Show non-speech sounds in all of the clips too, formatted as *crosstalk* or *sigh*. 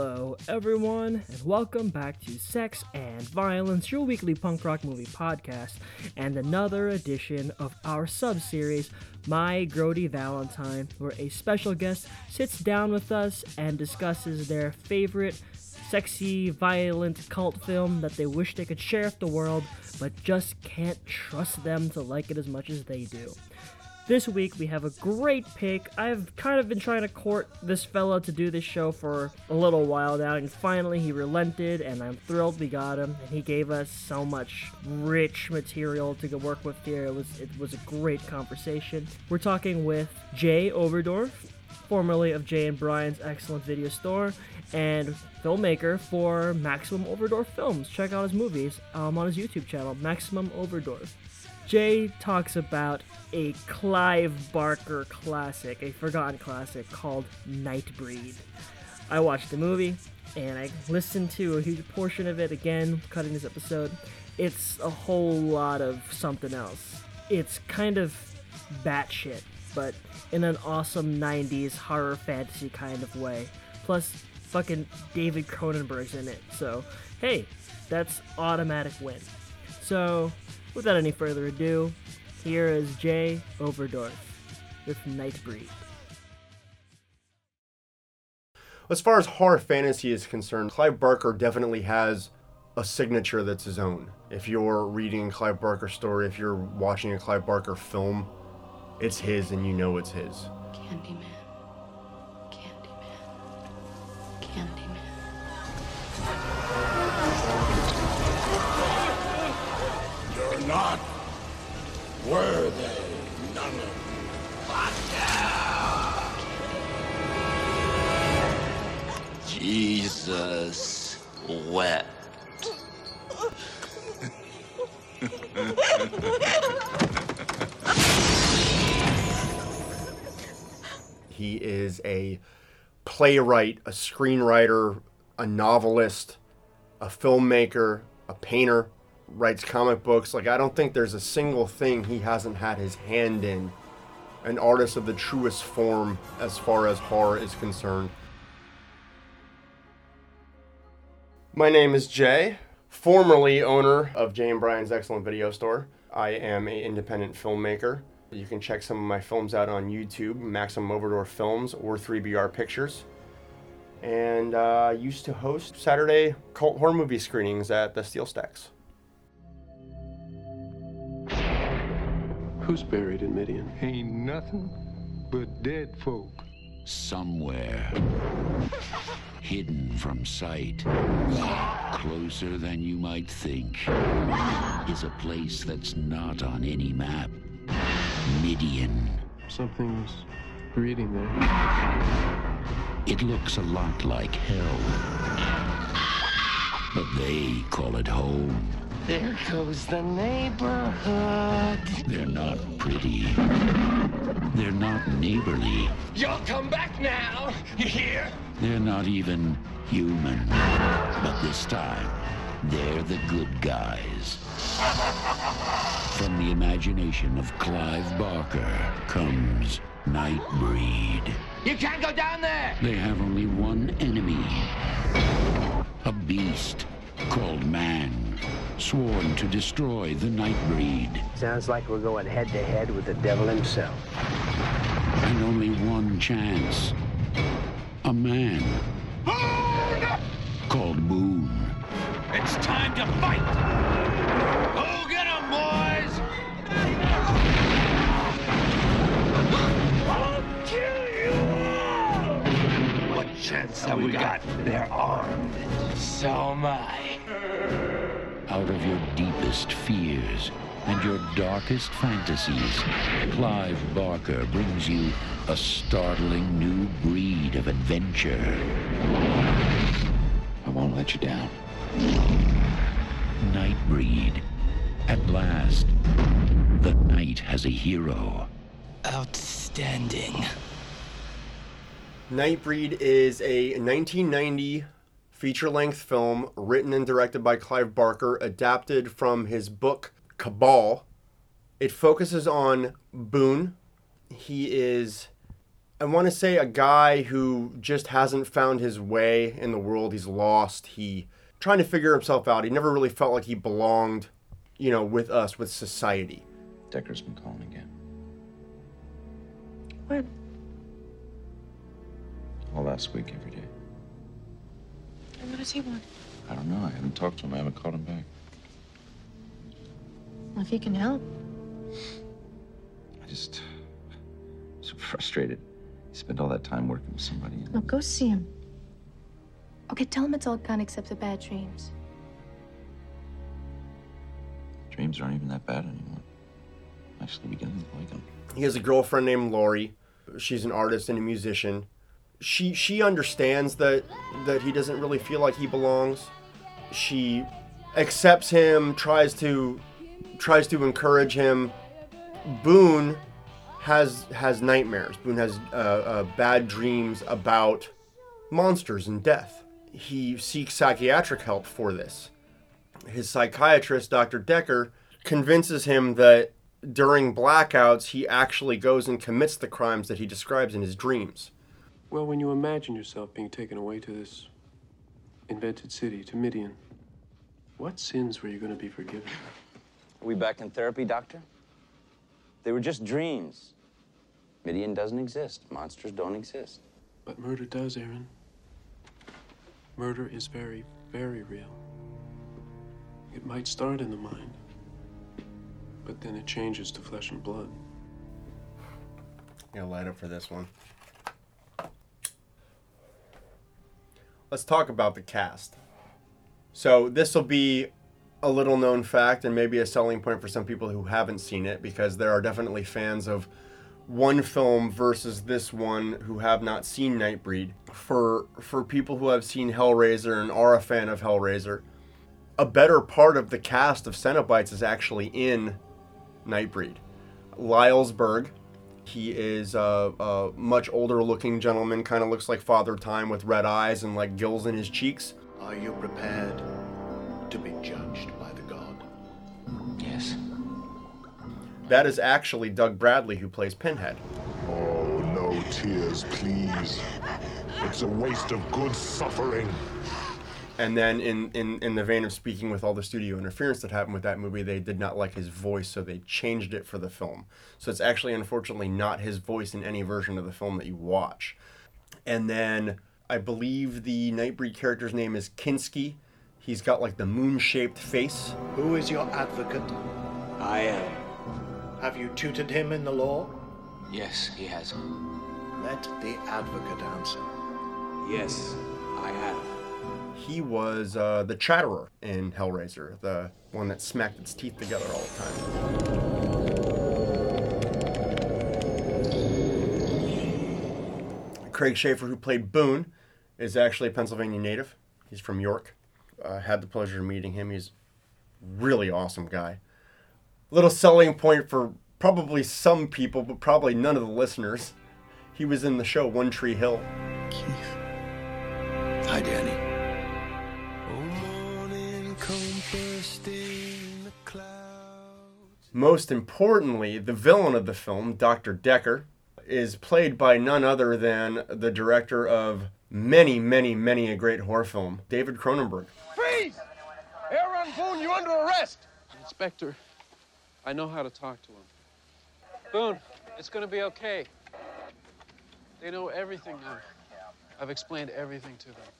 Hello, everyone, and welcome back to Sex and Violence, your weekly punk rock movie podcast, and another edition of our sub series, My Grody Valentine, where a special guest sits down with us and discusses their favorite sexy, violent cult film that they wish they could share with the world, but just can't trust them to like it as much as they do. This week we have a great pick. I've kind of been trying to court this fella to do this show for a little while now, and finally he relented, and I'm thrilled we got him. And he gave us so much rich material to work with here. It was it was a great conversation. We're talking with Jay Overdorf, formerly of Jay and Brian's excellent video store, and filmmaker for Maximum Overdorf Films. Check out his movies um, on his YouTube channel, Maximum Overdorf. Jay talks about a Clive Barker classic, a forgotten classic called Nightbreed. I watched the movie and I listened to a huge portion of it again, cutting this episode. It's a whole lot of something else. It's kind of batshit, but in an awesome 90s horror fantasy kind of way. Plus, fucking David Cronenberg's in it, so hey, that's automatic win. So, without any further ado, here is Jay Overdorf with Nightbreed. As far as horror fantasy is concerned, Clive Barker definitely has a signature that's his own. If you're reading a Clive Barker story, if you're watching a Clive Barker film, it's his and you know it's his. Candyman. Candyman. Worthy, none of Jesus wept. He is a playwright, a screenwriter, a novelist, a filmmaker, a painter, writes comic books. Like, I don't think there's a single thing he hasn't had his hand in. An artist of the truest form as far as horror is concerned. My name is Jay, formerly owner of Jay and Brian's Excellent Video Store. I am an independent filmmaker. You can check some of my films out on YouTube, Maximum Overdorf Films or 3BR Pictures. And uh, used to host Saturday cult horror movie screenings at the Steel Stacks. Who's buried in Midian? Ain't nothing but dead folk. Somewhere. Hidden from sight. Closer than you might think. Is a place that's not on any map. Midian. Something's breeding there. It looks a lot like hell. But they call it home. There goes the neighborhood. They're not pretty. They're not neighborly. You'll come back now. You hear? They're not even human. But this time, they're the good guys. From the imagination of Clive Barker comes Nightbreed. You can't go down there. They have only one enemy. A beast called man, sworn to destroy the Nightbreed. Sounds like we're going head to head with the devil himself. And only one chance. A man. Called Boone. It's time to fight. Go get 'em, boys. I'll kill you all. What chance have we got? They're armed. So am I. Out of your deepest fears and your darkest fantasies, Clive Barker brings you a startling new breed of adventure. I won't let you down. Nightbreed. At last, the night has a hero. Outstanding. Nightbreed is a 1990 feature length film written and directed by Clive Barker, adapted from his book Cabal. It focuses on Boone. He is I want to say a guy who just hasn't found his way in the world. He's lost. He trying to figure himself out. He never really felt like he belonged, you know, with us, with society. Decker's been calling again. When? All last week, every day. And what does he want? I don't know. I haven't talked to him. I haven't called him back. Well, if he can help. I just so *laughs* frustrated. You spend all that time working with somebody. and- Look, go see him. Okay, tell him it's all gone except the bad dreams. Dreams aren't even that bad anymore. I'm actually beginning to like them. He has a girlfriend named Lori. She's an artist and a musician. She she understands that that he doesn't really feel like he belongs. She accepts him, tries to tries to encourage him. Boone has has nightmares. Boone has uh, uh, bad dreams about monsters and death. He seeks psychiatric help for this. His psychiatrist, Dr. Decker, convinces him that during blackouts he actually goes and commits the crimes that he describes in his dreams. Well, when you imagine yourself being taken away to this invented city, to Midian, what sins were you going to be forgiven? Are we back in therapy, Doctor? They were just dreams. Midian doesn't exist. Monsters don't exist. But murder does, Aaron. Murder is very, very real. It might start in the mind, but then it changes to flesh and blood. I'm gonna light up for this one. Let's talk about the cast. So this will be a little known fact and maybe a selling point for some people who haven't seen it because there are definitely fans of one film versus this one who have not seen Nightbreed. For for people who have seen Hellraiser and are a fan of Hellraiser, a better part of the cast of Cenobites is actually in Nightbreed. Lylesburg, he is a, a much older looking gentleman, kind of looks like Father Time with red eyes and like gills in his cheeks. Are you prepared to be judged by the god? Yes. That is actually Doug Bradley who plays Pinhead. Oh, no tears, please. It's a waste of good suffering. And then, in, in, in the vein of speaking with all the studio interference that happened with that movie, they did not like his voice, so they changed it for the film. So it's actually, unfortunately, not his voice in any version of the film that you watch. And then I believe the Nightbreed character's name is Kinski. He's got like the moon shaped face. Who is your advocate? I am. Have you tutored him in the law? Yes, he has. Let the advocate answer. Yes, I have. He was uh, the Chatterer in Hellraiser, the one that smacked its teeth together all the time. Craig Sheffer, who played Boone, is actually a Pennsylvania native. He's from York. Uh, had the pleasure of meeting him. He's really awesome guy. Little selling point for probably some people, but probably none of the listeners. He was in the show One Tree Hill. Hi, Most importantly, the villain of the film, Dr. Decker, is played by none other than the director of many, many, many a great horror film, David Cronenberg. Freeze! Aaron Boone, you're under arrest! Inspector, I know how to talk to him. Boone, it's gonna be okay. They know everything now. I've explained everything to them.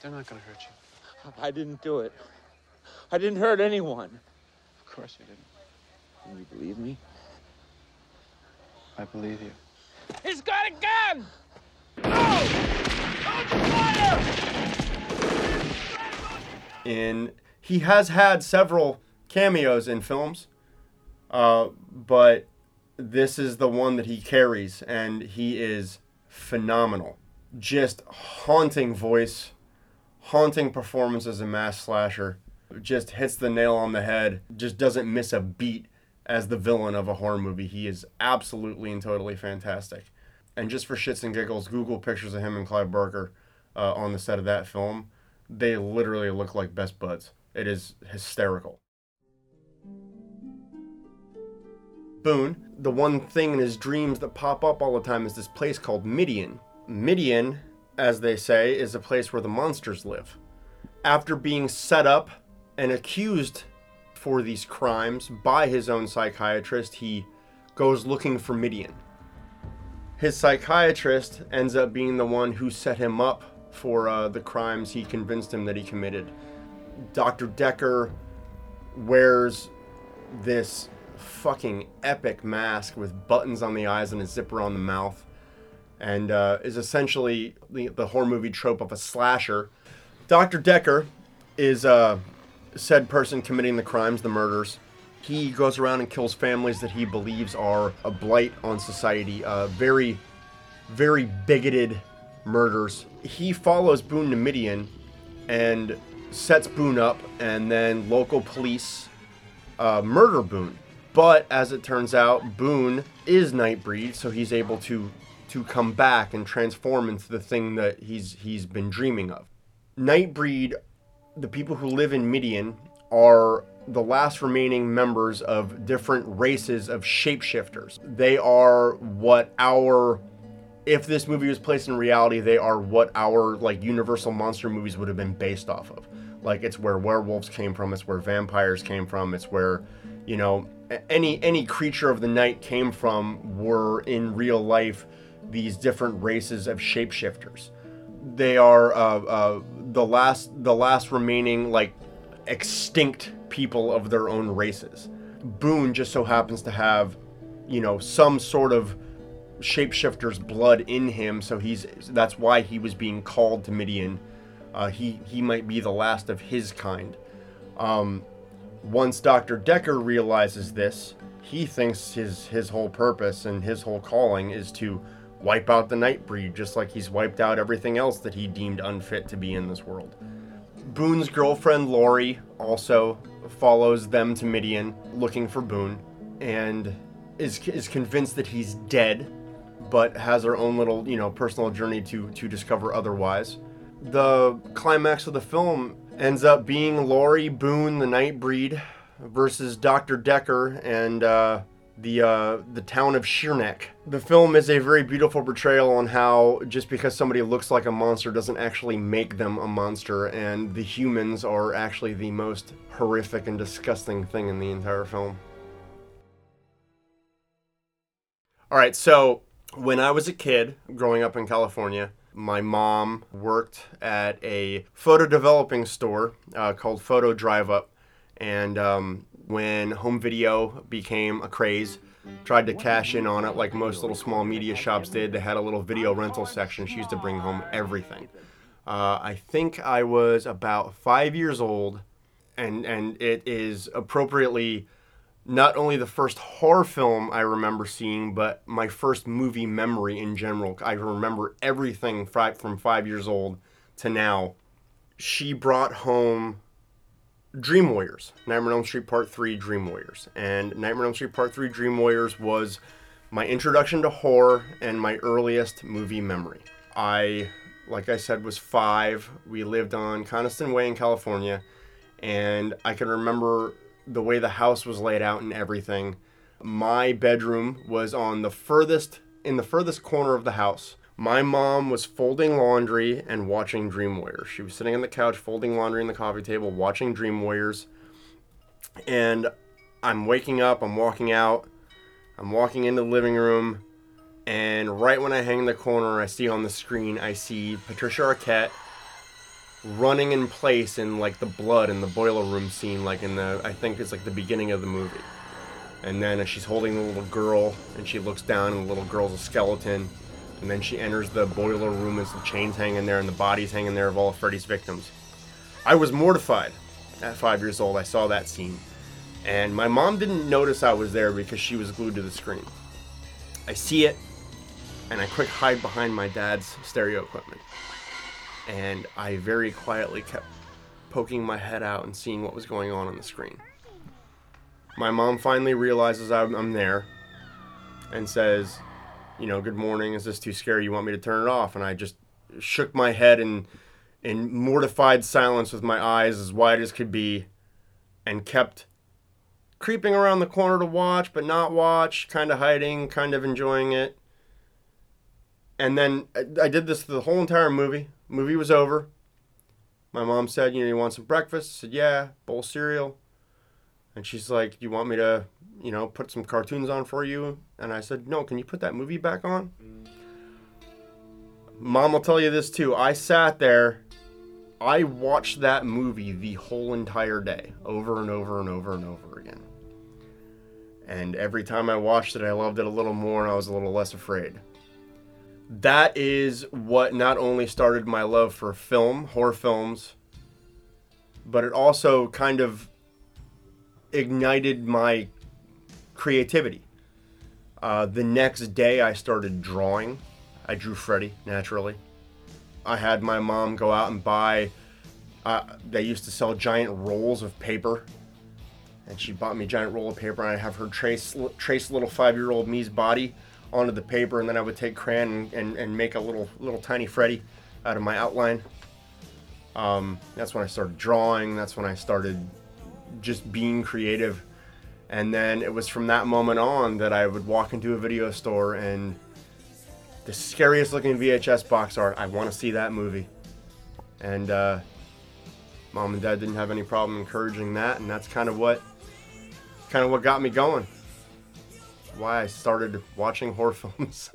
They're not gonna hurt you. I didn't do it. I didn't hurt anyone. Of course you didn't. And you believe me? I believe you. He's got a gun! No! In he has had several cameos in films, uh, but this is the one that he carries, and he is phenomenal. Just haunting voice, haunting performance as a mass slasher. Just hits the nail on the head. Just doesn't miss a beat as the villain of a horror movie. He is absolutely and totally fantastic. And just for shits and giggles, Google pictures of him and Clive Barker uh, on the set of that film. They literally look like best buds. It is hysterical. Boone, the one thing in his dreams that pop up all the time is this place called Midian. Midian, as they say, is a place where the monsters live. After being set up and accused for these crimes by his own psychiatrist, he goes looking for Midian. His psychiatrist ends up being the one who set him up for uh, the crimes he convinced him that he committed. Dr. Decker wears this fucking epic mask with buttons on the eyes and a zipper on the mouth, and uh, is essentially the, the horror movie trope of a slasher. Dr. Decker is uh, said person committing the crimes, the murders. He goes around and kills families that he believes are a blight on society. Uh, very, very bigoted murders. He follows Boone to Midian and sets Boone up, and then local police uh, murder Boone. But as it turns out, Boone is Nightbreed, so he's able to to come back and transform into the thing that he's he's been dreaming of. Nightbreed, the people who live in Midian, are the last remaining members of different races of shapeshifters. They are what our if this movie was placed in reality, they are what our like universal monster movies would have been based off of. Like it's where werewolves came from, it's where vampires came from, it's where, you know, any any creature of the night came from were in real life these different races of shapeshifters. They are uh, uh, the last the last remaining like extinct people of their own races. Boone just so happens to have, you know, some sort of shapeshifter's blood in him, so he's that's why he was being called to Midian. Uh, he he might be the last of his kind. Um, once Dr. Decker realizes this, he thinks his his whole purpose and his whole calling is to wipe out the Nightbreed, just like he's wiped out everything else that he deemed unfit to be in this world. Boone's girlfriend Lori also follows them to Midian, looking for Boone, and is is convinced that he's dead, but has her own little you know personal journey to to discover otherwise. The climax of the film ends up being Lori Boone, the Nightbreed, versus Dr. Decker and uh, the uh, the town of Shere Neck. The film is a very beautiful portrayal on how just because somebody looks like a monster doesn't actually make them a monster, and the humans are actually the most horrific and disgusting thing in the entire film. All right, so when I was a kid growing up in California, my mom worked at a photo developing store uh, called Photo Drive Up. And um, when home video became a craze, tried to cash in on it like most little small media shops did. They had a little video rental section. She used to bring home everything. Uh, I think I was about five years old, and, and it is appropriately not only the first horror film I remember seeing, but my first movie memory in general. I remember everything from five years old to now. She brought home Dream Warriors, Nightmare on Elm Street Part 3 Dream Warriors. And Nightmare on Elm Street Part 3 Dream Warriors was my introduction to horror and my earliest movie memory. I, like I said, was five. We lived on Coniston Way in California. And I can remember the way the house was laid out and everything. My bedroom was on the furthest in the furthest corner of the house. My mom was folding laundry and watching Dream Warriors. She was sitting on the couch folding laundry on the coffee table watching Dream Warriors. And I'm waking up, I'm walking out, I'm walking into the living room, and right when I hang in the corner, I see on the screen, I see Patricia Arquette running in place in like the blood in the boiler room scene, like in the I think it's like the beginning of the movie. And then she's holding the little girl, and she looks down, and the little girl's a skeleton. And then she enters the boiler room, and some chains hanging there, and the bodies hanging there of all of Freddy's victims. I was mortified at five years old. I saw that scene, and my mom didn't notice I was there because she was glued to the screen. I see it, and I quick hide behind my dad's stereo equipment and I very quietly kept poking my head out and seeing what was going on on the screen. My mom finally realizes I'm, I'm there and says, you know, good morning. Is this too scary? You want me to turn it off? And I just shook my head in in mortified silence with my eyes as wide as could be and kept creeping around the corner to watch, but not watch, kind of hiding, kind of enjoying it. And then I, did this the whole entire movie. Movie was over. My mom said, "You know, you want some breakfast?" I said, "Yeah." Bowl cereal. And she's like, "You want me to, you know, put some cartoons on for you?" And I said, "No. Can you put that movie back on?" Mom will tell you this too. I sat there. I watched that movie the whole entire day, over and over and over and over again. And every time I watched it, I loved it a little more and I was a little less afraid. That is what not only started my love for film, horror films, but it also kind of ignited my creativity. Uh, the next day, I started drawing. I drew Freddy naturally. I had my mom go out and buy. Uh, they used to sell giant rolls of paper, and she bought me a giant roll of paper, and I have her trace trace little five year old me's body onto the paper, and then I would take crayon and, and, and make a little little tiny Freddy out of my outline. Um, that's when I started drawing. That's when I started just being creative. And then it was from that moment on that I would walk into a video store and the scariest looking VHS box art. I want to see that movie. And uh, mom and dad didn't have any problem encouraging that, and that's kind of what kind of what got me going. Why I started watching horror *laughs* films.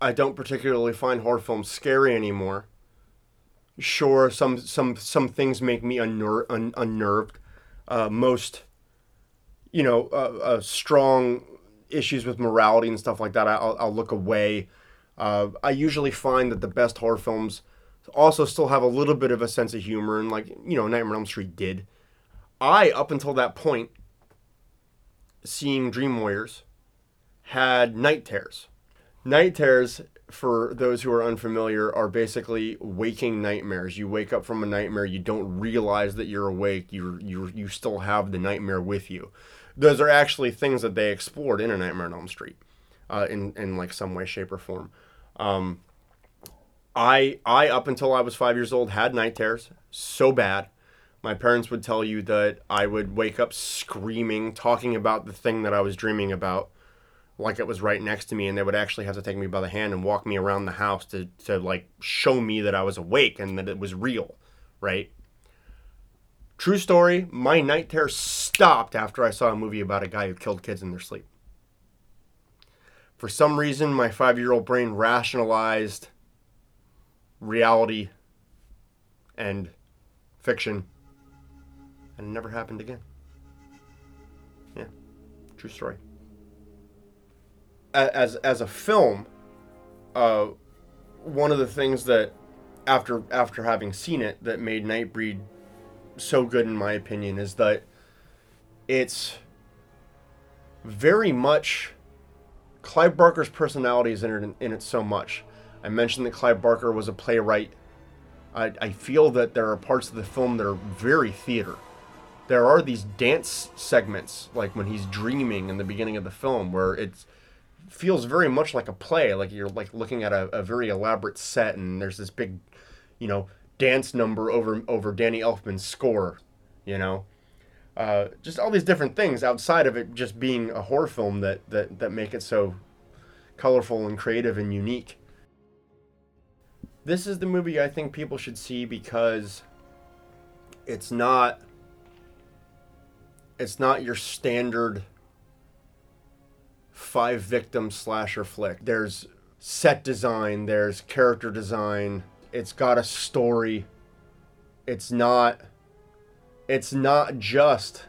I don't particularly find horror films scary anymore. Sure, some some some things make me unner- un- unnerved. Uh, most, you know, uh, uh, strong issues with morality and stuff like that, I'll, I'll look away. Uh, I usually find that the best horror films also still have a little bit of a sense of humor, and like you know, Nightmare on Elm Street did. I, up until that point, seeing Dream Warriors, had night terrors. Night terrors, for those who are unfamiliar, are basically waking nightmares. You wake up from a nightmare, you don't realize that you're awake. You you you still have the nightmare with you those are actually things that they explored in A Nightmare on Elm Street, uh, in in like some way, shape, or form. Um, I I up until I was five years old had night terrors so bad. My parents would tell you that I would wake up screaming, talking about the thing that I was dreaming about, like it was right next to me, and they would actually have to take me by the hand and walk me around the house to to like show me that I was awake and that it was real, right? True story, my night terror stopped after I saw a movie about a guy who killed kids in their sleep. For some reason, my five year old brain rationalized reality and fiction, and it never happened again. Yeah, true story. As, as a film, uh, one of the things that after after having seen it that made Nightbreed so good in my opinion is that it's very much Clive Barker's personality is in it, in it so much. I mentioned that Clive Barker was a playwright. I, I feel that there are parts of the film that are very theater. There are these dance segments, like when he's dreaming in the beginning of the film, where it feels very much like a play, like you're like looking at a, a very elaborate set, and there's this big, you know, dance number over over Danny Elfman's score, you know. Uh, just all these different things outside of it just being a horror film that, that, that make it so colorful and creative and unique. This is the movie I think people should see because it's not it's not your standard five victim slasher flick. There's set design, there's character design, it's got a story. It's not it's not just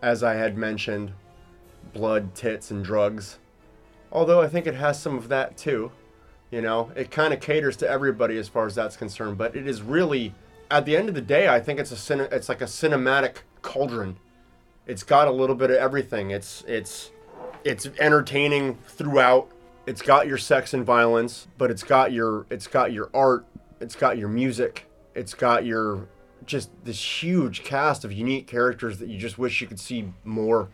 as I had mentioned blood, tits and drugs. Although I think it has some of that too. You know, it kind of caters to everybody as far as that's concerned, but it is really at the end of the day, I think it's a cine, it's like a cinematic cauldron. It's got a little bit of everything. It's it's it's entertaining throughout. It's got your sex and violence, but it's got your it's got your art it's got your music. It's got your just this huge cast of unique characters that you just wish you could see more.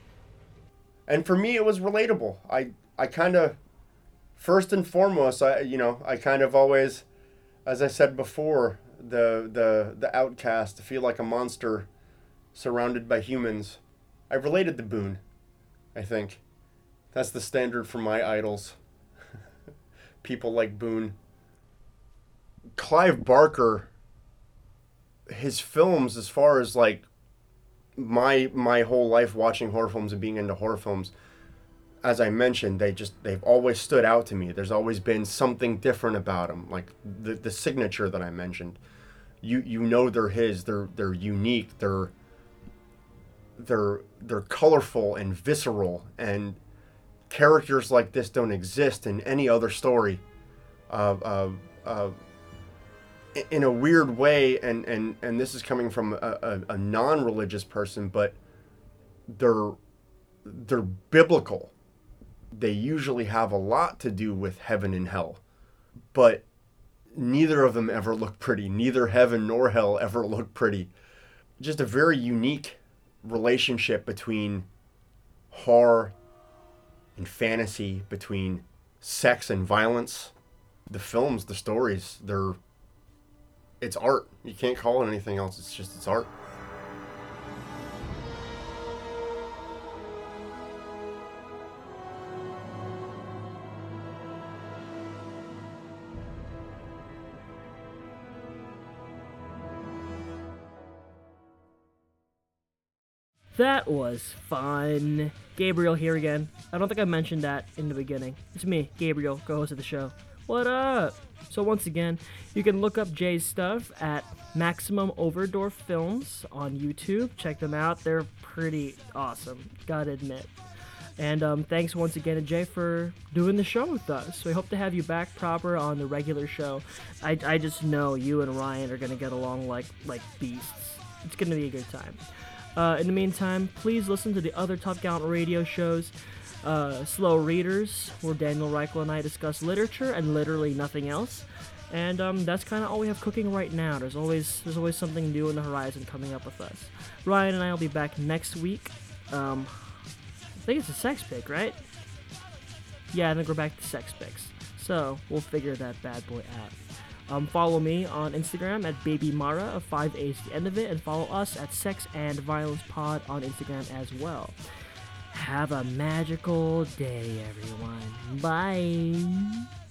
And for me, it was relatable. I I kind of first and foremost, I you know I kind of always, as I said before, the the the outcast to feel like a monster surrounded by humans. I related to Boone. I think that's the standard for my idols. *laughs* People like Boone. Clive Barker. His films, as far as like my my whole life watching horror films and being into horror films, as I mentioned, they just they've always stood out to me. There's always been something different about them, like the the signature that I mentioned. You you know they're his. They're they're unique. They're they're they're colorful and visceral and characters like this don't exist in any other story. Uh, uh, uh, in a weird way, and, and, and this is coming from a, a, a non-religious person, but they're they're biblical. They usually have a lot to do with heaven and hell, but neither of them ever look pretty. Neither heaven nor hell ever look pretty. Just a very unique relationship between horror and fantasy, between sex and violence. The films, the stories, they're it's art. You can't call it anything else. It's just it's art. That was fun. Gabriel here again. I don't think I mentioned that in the beginning. It's me, Gabriel, co-host of the show. What up? So once again, you can look up Jay's stuff at Maximum Overdorf Films on YouTube. Check them out. They're pretty awesome, gotta admit. And um, thanks once again to Jay for doing the show with us. We hope to have you back proper on the regular show. I, I just know you and Ryan are gonna get along like like beasts. It's gonna be a good time. Uh, in the meantime, please listen to the other Top Gallant radio shows. Uh, Slow Readers, where Daniel Reichel and I discuss literature and literally nothing else. And um, that's kind of all we have cooking right now. There's always there's always something new in the horizon coming up with us. Ryan and I will be back next week. Um, I think it's a sex pick, right? Yeah, I think we're back to sex picks. So we'll figure that bad boy out. Um, follow me on Instagram at babymara of 5 A's the end of it, and follow us at Sex and Violence Pod on Instagram as well. Have a magical day, everyone. Bye.